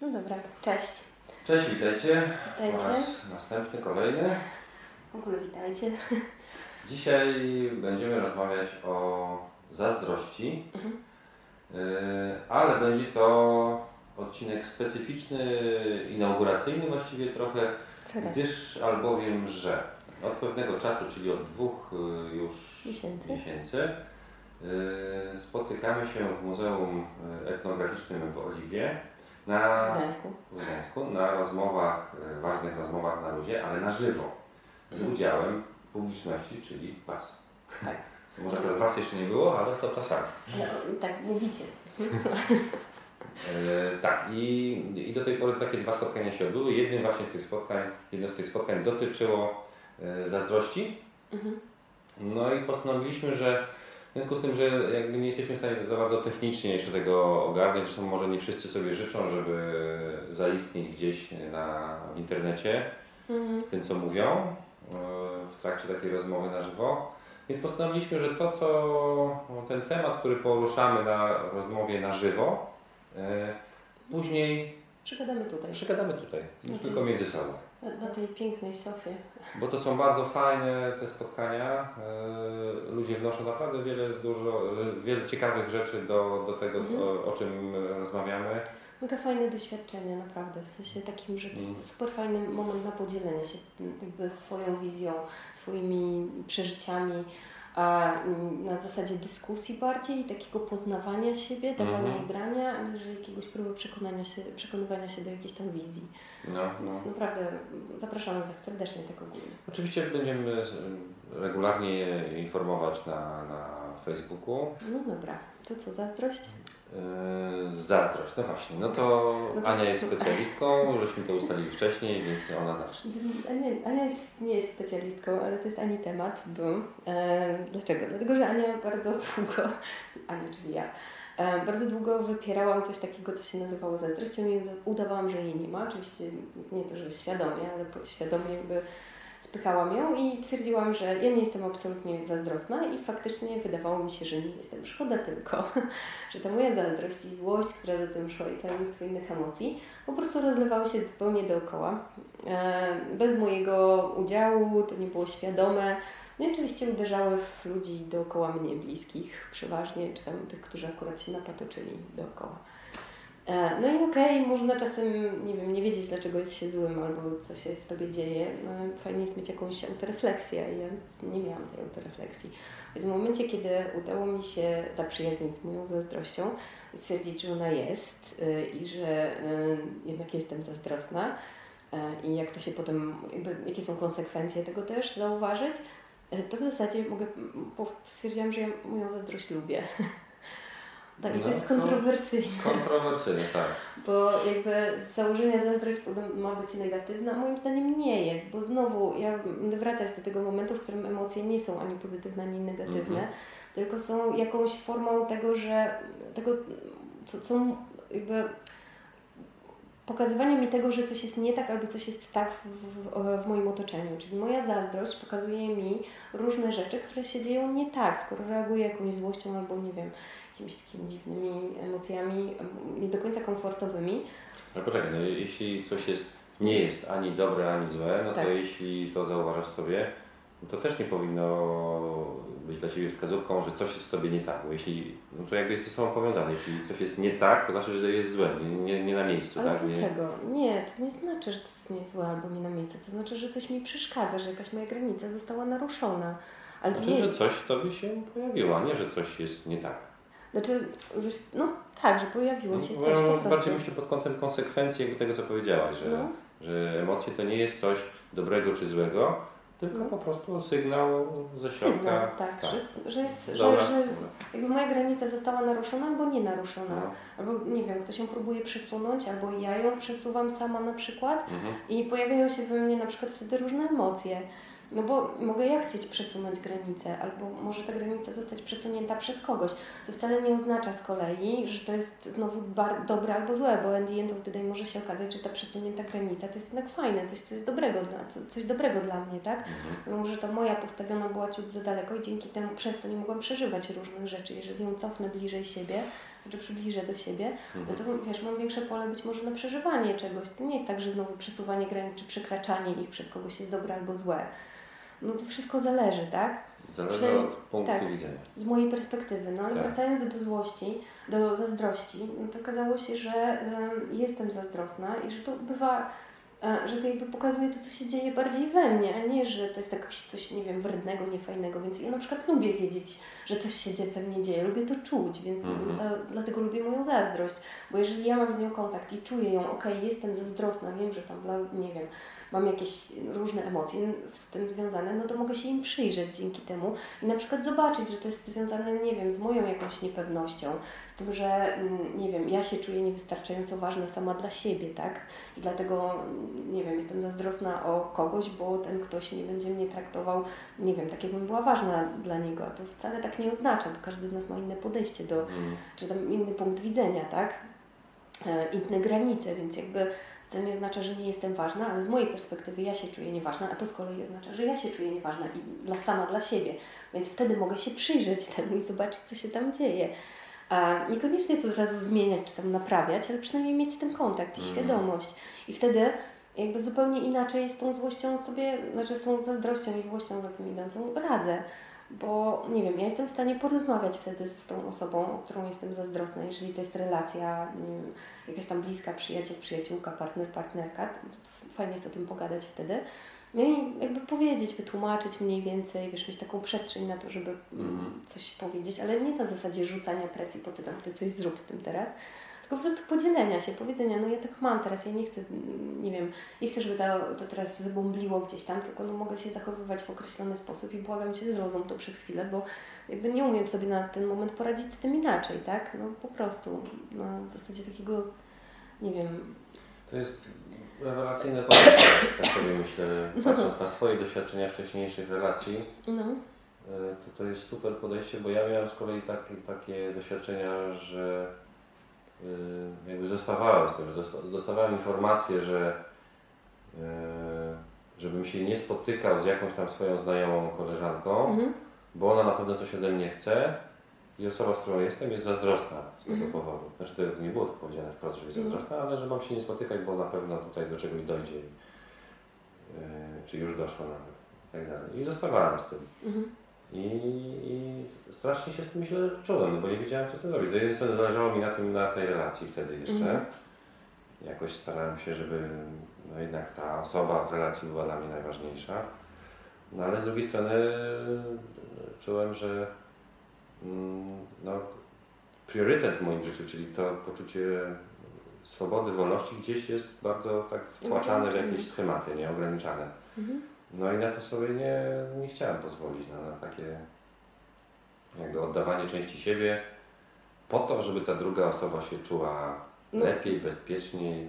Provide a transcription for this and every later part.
No dobra, cześć. Cześć, witajcie. Witajcie. Po raz następny, kolejny. W ogóle witajcie. Dzisiaj będziemy rozmawiać o zazdrości, Mhm. Yy, ale będzie to odcinek specyficzny, inauguracyjny właściwie trochę, Trochę tak. gdyż albowiem, że od pewnego czasu, czyli od dwóch yy, już Miesięcy. miesięcy yy, spotykamy się w Muzeum Etnograficznym w Oliwie na W Gdańsku. w Gdańsku na rozmowach, e, ważnych rozmowach na luzie, ale na żywo, z Mhm. udziałem publiczności, czyli Was. Tak. Może akurat Was jeszcze nie było, ale zapraszamy. Ale, o, tak, mówicie. E, tak, i, i do tej pory takie dwa spotkania się odbyły. Jednym właśnie z tych spotkań, jedno z tych spotkań dotyczyło e, zazdrości. Mhm. No i postanowiliśmy, że w związku z tym, że jakby nie jesteśmy w stanie za bardzo technicznie jeszcze tego ogarniać, zresztą może nie wszyscy sobie życzą, żeby zaistnieć gdzieś na w internecie, Mhm. z tym, co mówią e, w trakcie takiej rozmowy na żywo. Więc postanowiliśmy, że to, co ten temat, który poruszamy na rozmowie na żywo, e, później Przygadamy tutaj. przegadamy tutaj, już Mhm. tylko między sobą. Na, tej pięknej sofie. Bo to są bardzo fajne te spotkania. e, Ludzie wnoszą naprawdę wiele, dużo, e, wiele ciekawych rzeczy do, do tego, Mhm. o, o czym rozmawiamy. Mega fajne doświadczenie, naprawdę. W sensie takim, że to jest super fajny moment na podzielenie się swoją wizją, swoimi przeżyciami. A mm, na zasadzie dyskusji bardziej, takiego poznawania siebie, dawania Mhm. i brania, aniżeli jakiegoś próby przekonania się, przekonywania się do jakiejś tam wizji. No, no. Więc naprawdę zapraszamy Was serdecznie tak ogólnie. Oczywiście będziemy e, regularnie informować na, na Facebooku. No dobra, to co, zazdrość? Yy, zazdrość, no właśnie. No to No Ania jest specjalistką, żeśmy to ustalili wcześniej, więc ona zacznie. Ania, Ania jest, nie jest specjalistką, ale to jest Ani temat. Boom. E, dlaczego? Dlatego, że Ania bardzo długo, Ania, czyli ja, e, bardzo długo wypierałam coś takiego, co się nazywało zazdrością i udawałam, że jej nie ma. Oczywiście nie to, że świadomie, ale podświadomie jakby spychałam ją i twierdziłam, że ja nie jestem absolutnie zazdrosna i faktycznie wydawało mi się, że nie jestem. Szkoda tylko, że ta moja zazdrość i złość, która za tym szła i całe mnóstwo innych emocji, po prostu rozlewały się zupełnie dookoła. E, Bez mojego udziału, to nie było świadome. No i oczywiście uderzały w ludzi dookoła mnie bliskich przeważnie, czy tam tych, którzy akurat się napatoczyli dookoła. E, No i okej, można czasem, nie wiem, nie wiedzieć dlaczego jest się złym albo co się w Tobie dzieje. No, fajnie jest mieć jakąś autorefleksję, ja nie miałam tej autorefleksji. Więc w momencie, kiedy udało mi się zaprzyjaźnić z moją zazdrością, stwierdzić, że ona jest y, i że y, jednak jestem zazdrosna y, i jak to się potem, jakie są konsekwencje tego też zauważyć, to w zasadzie mogę, stwierdziłam, że ja moją zazdrość lubię. Tak, i to No jest kontrowersyjne. Kontrowersyjnie, tak. Bo jakby z założenia zazdrość ma być negatywna, a moim zdaniem nie jest, bo znowu ja będę wracać do tego momentu, w którym emocje nie są ani pozytywne, ani negatywne, Mhm. tylko są jakąś formą tego, że tego, co, co jakby pokazywania mi tego, że coś jest nie tak albo coś jest tak w, w, w moim otoczeniu. Czyli moja zazdrość pokazuje mi różne rzeczy, które się dzieją nie tak, skoro reaguję jakąś złością albo nie wiem, jakimiś takimi dziwnymi emocjami, em, nie do końca komfortowymi. Ale poczekaj, no jeśli coś jest, nie jest ani dobre, ani złe, no Tak. to jeśli to zauważasz sobie, no to też nie powinno być dla Ciebie wskazówką, że coś jest w Tobie nie tak. Bo jeśli, no to jakby jest ze sobą powiązane. Jeśli coś jest nie tak, to znaczy, że jest złe, nie, nie, nie na miejscu, Ale tak? Nie, dlaczego? Nie, to nie znaczy, że to jest nie złe albo nie na miejscu. To znaczy, że coś mi przeszkadza, że jakaś moja granica została naruszona. Ale znaczy, nie że coś w Tobie się pojawiło, a nie, że coś jest nie tak. Znaczy, wiesz, no tak, że pojawiło się No, coś no, po prostu. Bardziej myślę pod kątem konsekwencji jakby tego, co powiedziałaś, że, No. że emocje to nie jest coś dobrego czy złego, tylko No. po prostu sygnał ze środka. Sygnał, tak, Że, że jest, że, że jakby moja granica została naruszona albo nie naruszona. No. Albo nie wiem, ktoś ją próbuje przesunąć, albo ja ją przesuwam sama na przykład Mhm. i pojawiają się we mnie na przykład wtedy różne emocje. No bo mogę ja chcieć przesunąć granicę, albo może ta granica zostać przesunięta przez kogoś. To wcale nie oznacza z kolei, że to jest znowu bar- dobre albo złe, bo at the end of the day może się okazać, że ta przesunięta granica to jest jednak fajne, coś, co jest dobrego dla, co- coś dobrego dla mnie, tak? Mhm. Mimo, że ta moja postawiona była ciut za daleko i dzięki temu przez to nie mogłam przeżywać różnych rzeczy. Jeżeli ją cofnę bliżej siebie, czy przybliżę do siebie, no to wiesz, mam większe pole być może na przeżywanie czegoś. To nie jest tak, że znowu przesuwanie granic czy przekraczanie ich przez kogoś jest dobre albo złe. No to wszystko zależy, tak? Zależy od punktu tak, widzenia. Z mojej perspektywy. No ale tak. wracając do złości, do zazdrości, no to okazało się, że y, jestem zazdrosna i że to bywa że to jakby pokazuje to, co się dzieje bardziej we mnie, a nie, że to jest jakoś coś, nie wiem, wrednego, niefajnego, więc ja na przykład lubię wiedzieć, że coś się we mnie dzieje, lubię to czuć, więc mm -hmm. to, dlatego lubię moją zazdrość, bo jeżeli ja mam z nią kontakt i czuję ją, okej, okay, jestem zazdrosna, wiem, że tam, nie wiem, mam jakieś różne emocje z tym związane, no to mogę się im przyjrzeć dzięki temu i na przykład zobaczyć, że to jest związane, nie wiem, z moją jakąś niepewnością, z tym, że, mm, nie wiem, ja się czuję niewystarczająco ważna sama dla siebie, tak? I dlatego, nie wiem, jestem zazdrosna o kogoś, bo ten ktoś nie będzie mnie traktował, nie wiem, tak jakbym była ważna dla niego. To wcale tak nie oznacza, bo każdy z nas ma inne podejście do, mm. czy tam inny punkt widzenia, tak? E, inne granice, więc jakby wcale nie oznacza, że nie jestem ważna, ale z mojej perspektywy ja się czuję nieważna, a to z kolei oznacza, że ja się czuję nieważna i dla, sama dla siebie, więc wtedy mogę się przyjrzeć temu i zobaczyć, co się tam dzieje. A niekoniecznie to od razu zmieniać czy tam naprawiać, ale przynajmniej mieć ten kontakt i mm. świadomość. I wtedy jakby zupełnie inaczej jest tą złością sobie, znaczy z tą zazdrością i złością za tym idącą radzę bo nie wiem, ja jestem w stanie porozmawiać wtedy z tą osobą, o którą jestem zazdrosna, jeżeli to jest relacja, wiem, jakaś tam bliska przyjaciel, przyjaciółka, partner, partnerka, fajnie jest o tym pogadać wtedy. No i jakby powiedzieć, wytłumaczyć mniej więcej, wiesz, mieć taką przestrzeń na to, żeby mm. coś powiedzieć, ale nie na zasadzie rzucania presji po tytuł, ty coś zrób z tym teraz, tylko po prostu podzielenia się, powiedzenia, no ja tak mam teraz, ja nie chcę, nie wiem, nie chcę, żeby to, to teraz wybombliło gdzieś tam, tylko no mogę się zachowywać w określony sposób i błagam Cię zrozum to przez chwilę, bo jakby nie umiem sobie na ten moment poradzić z tym inaczej, tak? No po prostu, na zasadzie takiego, nie wiem... To jest rewelacyjne podejście, tak sobie myślę, no. patrząc no. na swoje doświadczenia wcześniejszych relacji. No. E, to, to jest super podejście, bo ja miałem z kolei takie, takie doświadczenia, że jakby zostawałem z tym, że dostawałem informację, że y, żebym się nie spotykał z jakąś tam swoją znajomą koleżanką, mhm. bo ona na pewno coś ode mnie chce i osoba, z którą jestem jest zazdrosna z tego mhm. powodu. Znaczy to nie było to powiedziane wprost, że jest mhm. zazdrosna, ale że mam się nie spotykać, bo na pewno tutaj do czegoś dojdzie. Yy, czy już doszło nawet. I tak dalej. I zostawałem z tym. Mhm. I, I, strasznie się z tym źle czułem, bo nie wiedziałem co z tym zrobić. Z jednej strony zależało mi na tym, na tej relacji wtedy jeszcze. Mhm. Jakoś starałem się, żeby no jednak ta osoba w relacji była dla mnie najważniejsza. No ale z drugiej strony czułem, że mm, no, priorytet w moim życiu, czyli to poczucie swobody, wolności gdzieś jest bardzo tak wtłaczane w jakieś schematy, nieograniczane. Mhm. No i na to sobie nie, nie chciałem pozwolić, na, na takie jakby oddawanie części siebie po to, żeby ta druga osoba się czuła no. lepiej, bezpieczniej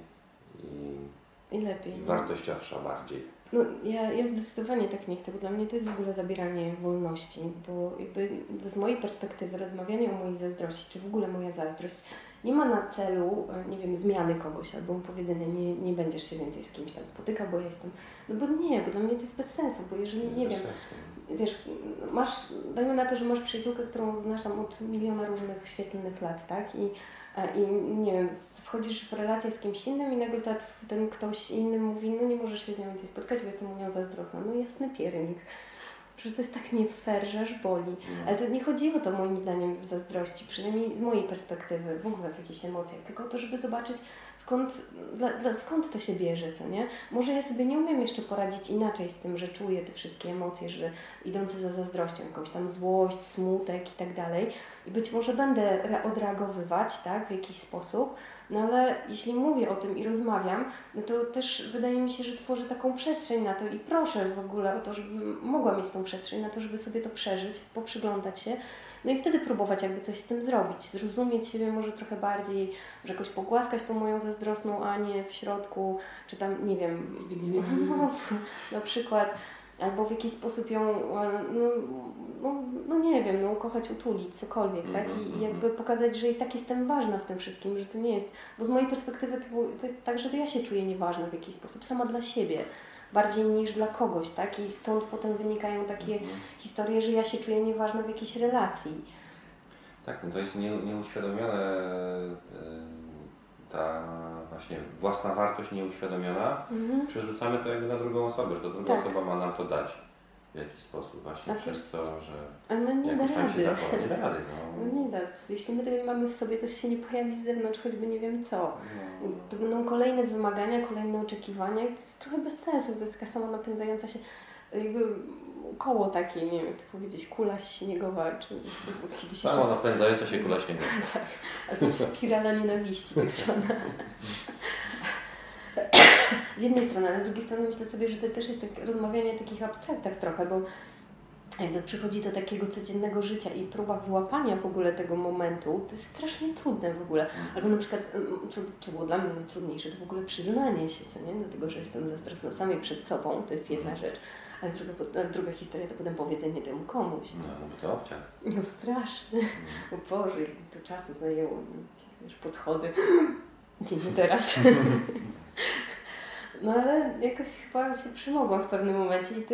i, I lepiej. I no. wartościowsza bardziej. No ja, ja zdecydowanie tak nie chcę, bo dla mnie to jest w ogóle zabieranie wolności, bo jakby z mojej perspektywy rozmawianie o mojej zazdrości, czy w ogóle moja zazdrość nie ma na celu, e, nie wiem, zmiany kogoś albo powiedzenia, nie, nie będziesz się więcej z kimś tam spotykał, bo ja jestem. No bo nie, bo dla mnie to jest bez sensu, bo jeżeli, nie wiem, sensu. wiesz, masz, dajmy na to, że masz przyjaciółkę, którą znasz tam od miliona różnych świetlnych lat, tak? I, e, i nie wiem, wchodzisz w relację z kimś innym i nagle ten ktoś inny mówi, no nie możesz się z nią więcej spotkać, bo jestem u nią zazdrosna. No jasny piernik że to jest tak nie fair, że aż boli. No. Ale to nie chodzi o to moim zdaniem w zazdrości, przynajmniej z mojej perspektywy, w ogóle w jakichś emocjach, tylko o to, żeby zobaczyć skąd, dla, dla, skąd to się bierze, co nie? Może ja sobie nie umiem jeszcze poradzić inaczej z tym, że czuję te wszystkie emocje, że idące za zazdrością, jakąś tam złość, smutek i tak dalej. I być może będę odreagowywać, tak, w jakiś sposób, no ale jeśli mówię o tym i rozmawiam, no to też wydaje mi się, że tworzę taką przestrzeń na to i proszę w ogóle o to, żebym mogła mieć tą przestrzeń na to, żeby sobie to przeżyć, poprzyglądać się, no i wtedy próbować jakby coś z tym zrobić, zrozumieć siebie może trochę bardziej, że jakoś pogłaskać tą moją zazdrosną Anię w środku, czy tam, nie wiem, na przykład, albo w jakiś sposób ją, e, no, no, no nie wiem, no kochać, utulić, cokolwiek, tak? I, I, mhm, jakby mhm. pokazać, że i tak jestem ważna w tym wszystkim, że to nie jest, bo z mojej perspektywy to, to jest tak, że ja się czuję nieważna w jakiś sposób, sama dla siebie bardziej niż dla kogoś, tak? I stąd potem wynikają takie mhm. historie, że ja się czuję nieważna w jakiejś relacji. Tak, no to jest nie, nieuświadomione ta właśnie własna wartość nieuświadomiona. Mhm. Przerzucamy to jakby na drugą osobę, że to druga tak. osoba ma nam to dać w jakiś sposób właśnie A przez to, że Ale nie da rady. Zachowa, nie da rady. No. no. nie da. Jeśli my tego nie mamy w sobie, to się nie pojawi z zewnątrz, choćby nie wiem co. No. To będą kolejne wymagania, kolejne oczekiwania i to jest trochę bez sensu. To jest taka sama napędzająca się jakby koło takie, nie wiem jak to powiedzieć, kula śniegowa, czy kiedyś Sama jeszcze... napędzająca się kula śniegowa. tak, a to jest spirala nienawiści tak zwana. z jednej strony, ale z drugiej strony myślę sobie, że to też jest tak rozmawianie o takich abstraktach trochę, bo jakby przychodzi do takiego codziennego życia i próba wyłapania w ogóle tego momentu, to jest strasznie trudne w ogóle. Albo na przykład, co, co było dla mnie najtrudniejsze, to w ogóle przyznanie się, co nie? Do tego, że jestem zazdrosna samej przed sobą, to jest jedna rzecz. Ale druga, druga historia to potem powiedzenie temu komuś. No, bo to obciach. No straszne. Mm. O Boże, to czasu zajęło. Wiesz, podchody. Nie teraz. No ale jakoś chyba się przymogłam w pewnym momencie i to,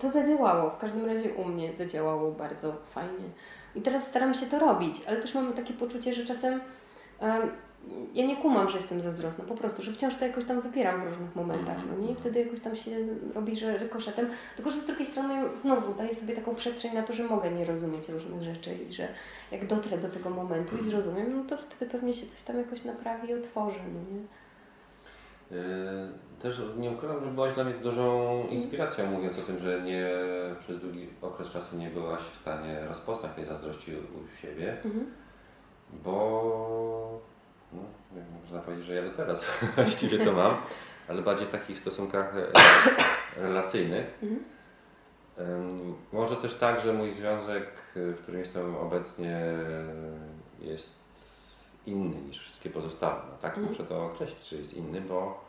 to zadziałało. W każdym razie u mnie zadziałało bardzo fajnie. I teraz staram się to robić, ale też mam takie poczucie, że czasem ja nie kumam, że jestem zazdrosna, po prostu, że wciąż to jakoś tam wypieram w różnych momentach, no nie? I wtedy jakoś tam się robi, że rykoszetem, tylko że z drugiej strony znowu daję sobie taką przestrzeń na to, że mogę nie rozumieć różnych rzeczy i że jak dotrę do tego momentu i zrozumiem, no to wtedy pewnie się coś tam jakoś naprawi i otworzy, no nie? Yy, też nie ukrywam, że byłaś dla mnie dużą inspiracją, mówiąc o tym, że nie przez długi okres czasu nie byłaś w stanie rozpoznać tej zazdrości u siebie, mhm. bo no, można powiedzieć, że ja do teraz właściwie to mam, ale bardziej w takich stosunkach relacyjnych. Mhm. Może też tak, że mój związek, w którym jestem obecnie, jest inny niż wszystkie pozostałe. No, tak mhm. muszę to określić, że jest inny, bo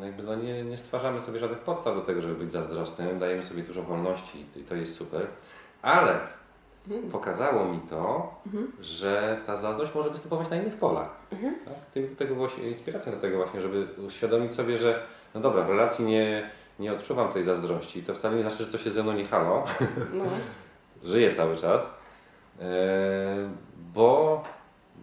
jakby no nie, nie stwarzamy sobie żadnych podstaw do tego, żeby być zazdrosnym, dajemy sobie dużo wolności i to jest super. Ale Mhm. Pokazało mi to, mhm. że ta zazdrość może występować na innych polach. Mhm. Tak? Do tego właśnie, inspiracja do tego właśnie, żeby uświadomić sobie, że no dobra, w relacji nie, nie odczuwam tej zazdrości. To wcale nie znaczy, że coś się ze mną nie halo. No. Żyję cały czas. E, bo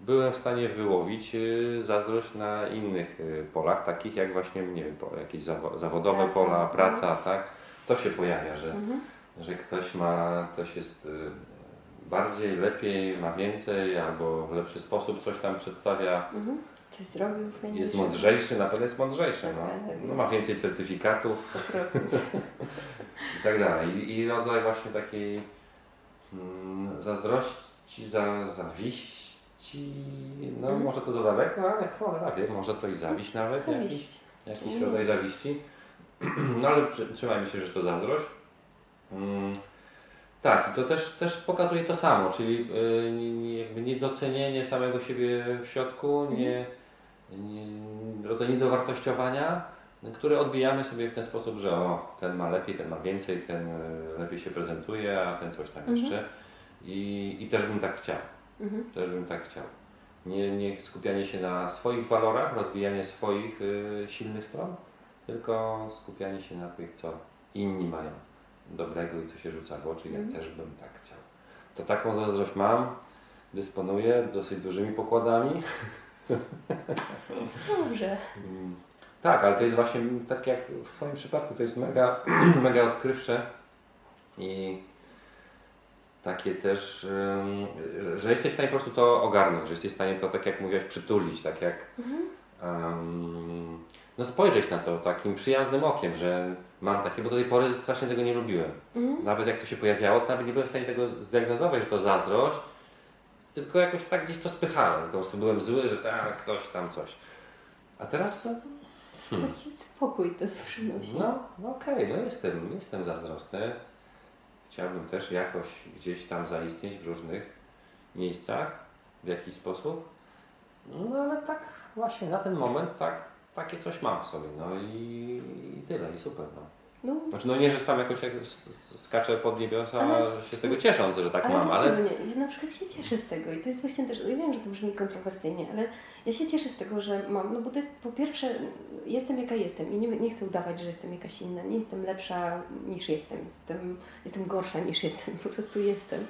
byłem w stanie wyłowić e, zazdrość na innych e, polach, takich jak właśnie, nie wiem, jakieś zawodowe praca. pola, praca, tak? To się pojawia, że, mhm. że ktoś ma, ktoś jest bardziej, lepiej, ma więcej albo w lepszy sposób coś tam przedstawia. Mhm. Coś zrobił fajnie. Jest mądrzejszy, na pewno jest mądrzejszy. Tak, no. Tak, tak. no ma więcej certyfikatów. 100%. I tak dalej. I, i rodzaj właśnie takiej mm, zazdrości, za, zawiści, no mhm. może to za daleko, ale cholera wie, może to i zawiść nawet, jakiś, jakiś rodzaj zawiści. no ale trzymajmy się, że to zazdrość. Mm, tak, i to też, też pokazuje to samo, czyli yy, jakby niedocenienie samego siebie w środku, mhm. nie, nie, rodzaj niedowartościowania, które odbijamy sobie w ten sposób, że o, ten ma lepiej, ten ma więcej, ten y, lepiej się prezentuje, a ten coś tam mhm. jeszcze. I, I też bym tak chciał. Mhm. Też bym tak chciał. Nie, nie skupianie się na swoich walorach, rozwijanie swoich y, silnych stron, tylko skupianie się na tych, co inni mają dobrego i co się rzuca w oczy. Ja mhm. też bym tak chciał. To taką zazdrość mam, dysponuję dosyć dużymi pokładami. Dobrze. Mm. Tak, ale to jest właśnie tak jak w Twoim przypadku, to jest mega, mega odkrywcze i takie też, że jesteś w stanie po prostu to ogarnąć, że jesteś w stanie to, tak jak mówiłaś, przytulić, tak jak mhm. um, no spojrzeć na to takim przyjaznym okiem, że mam takie, bo do tej pory strasznie tego nie lubiłem. Mhm. Nawet jak to się pojawiało, to nawet nie byłem w stanie tego zdiagnozować, że to zazdrość, tylko jakoś tak gdzieś to spychałem. Po prostu byłem zły, że tak, ktoś tam coś. A teraz... Hmm. Spokój to przynosi. No, no okej, okay, no jestem, jestem zazdrosny. Chciałbym też jakoś gdzieś tam zaistnieć w różnych miejscach, w jakiś sposób. No ale tak właśnie na ten moment tak takie coś mam w sobie, no i, i tyle, i super. No. No. Znaczy, no nie, że tam jakoś jak skaczę pod niebiosa, ale, się z tego ciesząc, że tak ale mam, ale... nie? Ja na przykład się cieszę z tego i to jest właśnie też, ja wiem, że to brzmi kontrowersyjnie, ale ja się cieszę z tego, że mam, no bo to jest po pierwsze, jestem jaka jestem i nie, nie chcę udawać, że jestem jakaś inna, nie jestem lepsza niż jestem, jestem, jestem gorsza niż jestem, po prostu jestem.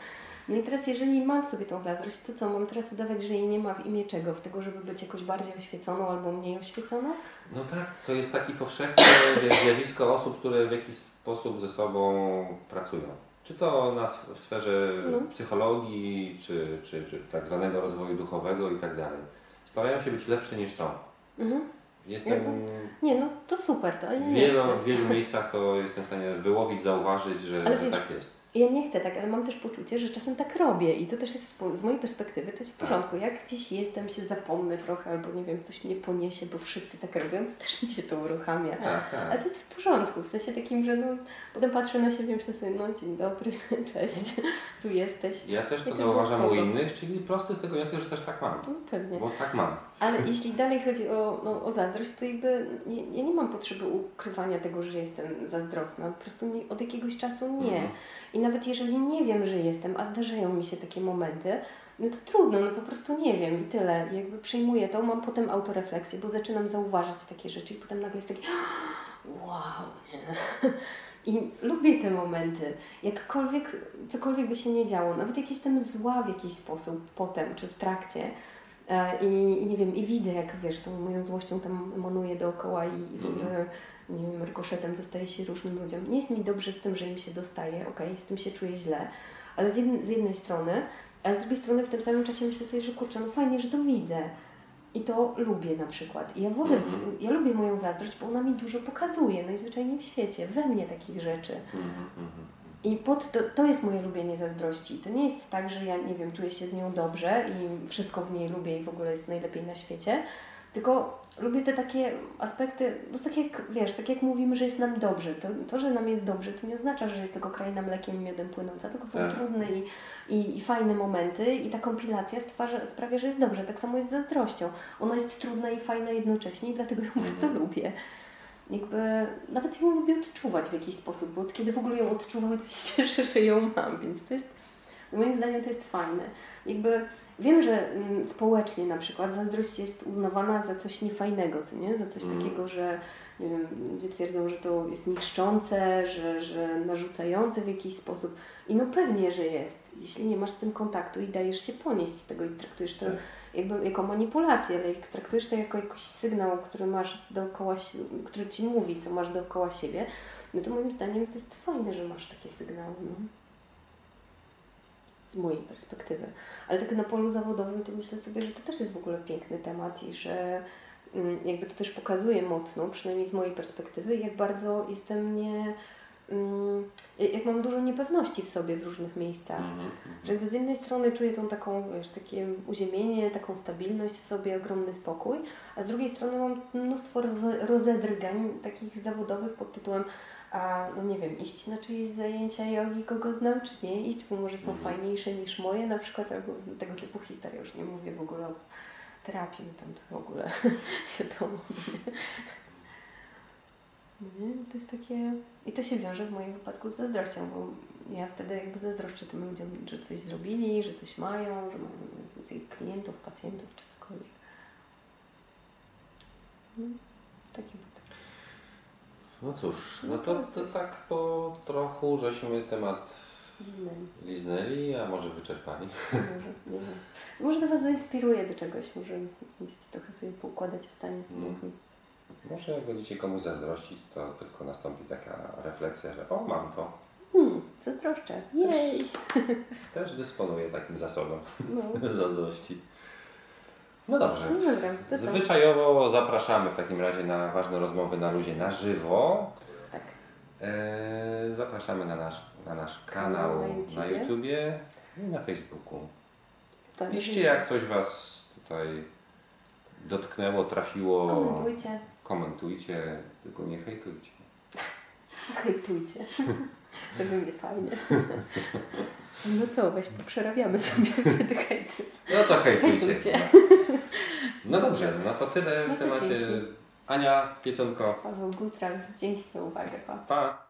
No i teraz, jeżeli mam w sobie tą zazdrość, to co, mam teraz udawać, że jej nie ma w imię czego? W tego, żeby być jakoś bardziej oświeconą albo mniej oświeconą? No tak, to jest taki powszechne zjawisko osób, które w jakiś sposób ze sobą pracują. Czy to na, w sferze No. psychologii, czy, czy, czy tak zwanego rozwoju duchowego i tak dalej. Starają się być lepsze niż są. Mhm. Jestem Nie, no to super, to ja w wielu, chcę. w wielu miejscach to jestem w stanie wyłowić, zauważyć, że, że wiesz, tak jest. Ja nie chcę tak, ale mam też poczucie, że czasem tak robię i to też jest w, z mojej perspektywy to jest w Tak. porządku. Jak gdzieś jestem, się zapomnę trochę albo nie wiem, coś mnie poniesie, bo wszyscy tak robią, to też mi się to uruchamia. Tak, Ale tak. to jest w porządku, w sensie takim, że no, potem patrzę na siebie i myślę sobie, no dzień dobry, cześć, tu jesteś. Ja też to zauważam u innych, czyli prosty z tego wniosek, że też tak mam. No pewnie. Bo tak mam. Ale jeśli dalej chodzi o, no, o zazdrość, to jakby nie, ja nie mam potrzeby ukrywania tego, że jestem zazdrosna. Po prostu nie, od jakiegoś czasu nie. Mhm. I nawet jeżeli nie wiem, że jestem, a zdarzają mi się takie momenty, no to trudno, no po prostu nie wiem i tyle. Jakby przyjmuję to, mam potem autorefleksję, bo zaczynam zauważać takie rzeczy i potem nagle jest takie wow, nie? I lubię te momenty. Jakkolwiek, cokolwiek by się nie działo, nawet jak jestem zła w jakiś sposób potem, czy w trakcie, I, I nie wiem, i widzę, jak wiesz, tą moją złością tam emanuję dookoła i, i ogóle, nie wiem, rykoszetem dostaje się różnym ludziom. Nie jest mi dobrze z tym, że im się dostaje, okej, z tym się czuję źle, ale z, jednej- z jednej strony, a z drugiej strony w tym samym czasie myślę sobie, że kurczę, no fajnie, że to widzę. I to lubię na przykład. I ja wolę, Mhm. ja lubię moją zazdrość, bo ona mi dużo pokazuje, najzwyczajniej w świecie, we mnie takich rzeczy. Mhm, mhm. I pod to, to jest moje lubienie zazdrości. To nie jest tak, że ja, nie wiem, czuję się z nią dobrze i wszystko w niej lubię i w ogóle jest najlepiej na świecie, tylko lubię te takie aspekty, bo tak jak, wiesz, tak jak mówimy, że jest nam dobrze, to, to że nam jest dobrze, to nie oznacza, że jest tylko kraina mlekiem i miodem płynąca, tylko są Tak. trudne i, i, i fajne momenty i ta kompilacja stwarza, sprawia, że jest dobrze. Tak samo jest z zazdrością. Ona jest trudna i fajna jednocześnie i dlatego ją bardzo lubię jakby nawet ją lubię odczuwać w jakiś sposób, bo od kiedy w ogóle ją odczuwam, to się cieszę, że ją mam, więc to jest, moim zdaniem to jest fajne. Jakby wiem, że mm, społecznie na przykład zazdrość jest uznawana za coś niefajnego, co nie? Za coś Mm. takiego, że nie wiem, ludzie twierdzą, że to jest niszczące, że, że narzucające w jakiś sposób. I no pewnie, że jest. Jeśli nie masz z tym kontaktu i dajesz się ponieść z tego i traktujesz to Tak. jakby jako manipulację, ale jak traktujesz to jako jakiś sygnał, który masz dookoła, który ci mówi, co masz dookoła siebie, no to moim zdaniem to jest fajne, że masz takie sygnały. No. Z mojej perspektywy. Ale tak na polu zawodowym to myślę sobie, że to też jest w ogóle piękny temat i że mm, jakby to też pokazuje mocno, przynajmniej z mojej perspektywy, jak bardzo jestem nie... Jak mam dużo niepewności w sobie w różnych miejscach. Mhm, mhm. Że z jednej strony czuję tą taką, wiesz, takie uziemienie, taką stabilność w sobie, ogromny spokój, a z drugiej strony mam mnóstwo roze- rozedrgań takich zawodowych pod tytułem a no nie wiem, iść na czyjeś zajęcia jogi, kogo znam, czy nie iść, bo może są Mhm. fajniejsze niż moje na przykład, albo tego typu historie, już nie mówię w ogóle o terapii, tam to w ogóle wiadomo, nie? No? To jest takie... I to się wiąże w moim wypadku z zazdrością, bo ja wtedy jakby zazdroszczę tym ludziom, że coś zrobili, że coś mają, że mają więcej klientów, pacjentów czy cokolwiek. No, taki to. No cóż, No no to, to tak po trochu żeśmy temat Liznęli. liznęli, a może wyczerpali. Może, nie wiem. Może to Was zainspiruje do czegoś, może będziecie trochę sobie poukładać w stanie. Mhm. Może jak będziecie komuś zazdrościć, to tylko nastąpi taka refleksja, że o, mam to. Hmm, zazdroszczę. Jej! Też dysponuję takim zasobem No, zazdrości. No dobrze. no dobra, to co? Zwyczajowo zapraszamy w takim razie na ważne rozmowy na luzie na żywo. Tak. Eee, zapraszamy na nasz, na nasz Kanał kanał na na YouTubie. YouTubie i na Facebooku. Tak, Piszcie jak coś Was tutaj dotknęło, trafiło. Komentujcie, Komentujcie, tylko nie hejtujcie. hejtujcie. To będzie fajnie. No co, weź przerabiamy sobie wtedy hejty. No to hejtujcie. Hejtujcie. No dobrze, no to tyle No w to temacie. dzięki. Ania, Pieconko, Paweł Gutral, dzięki za uwagę. Pa. pa.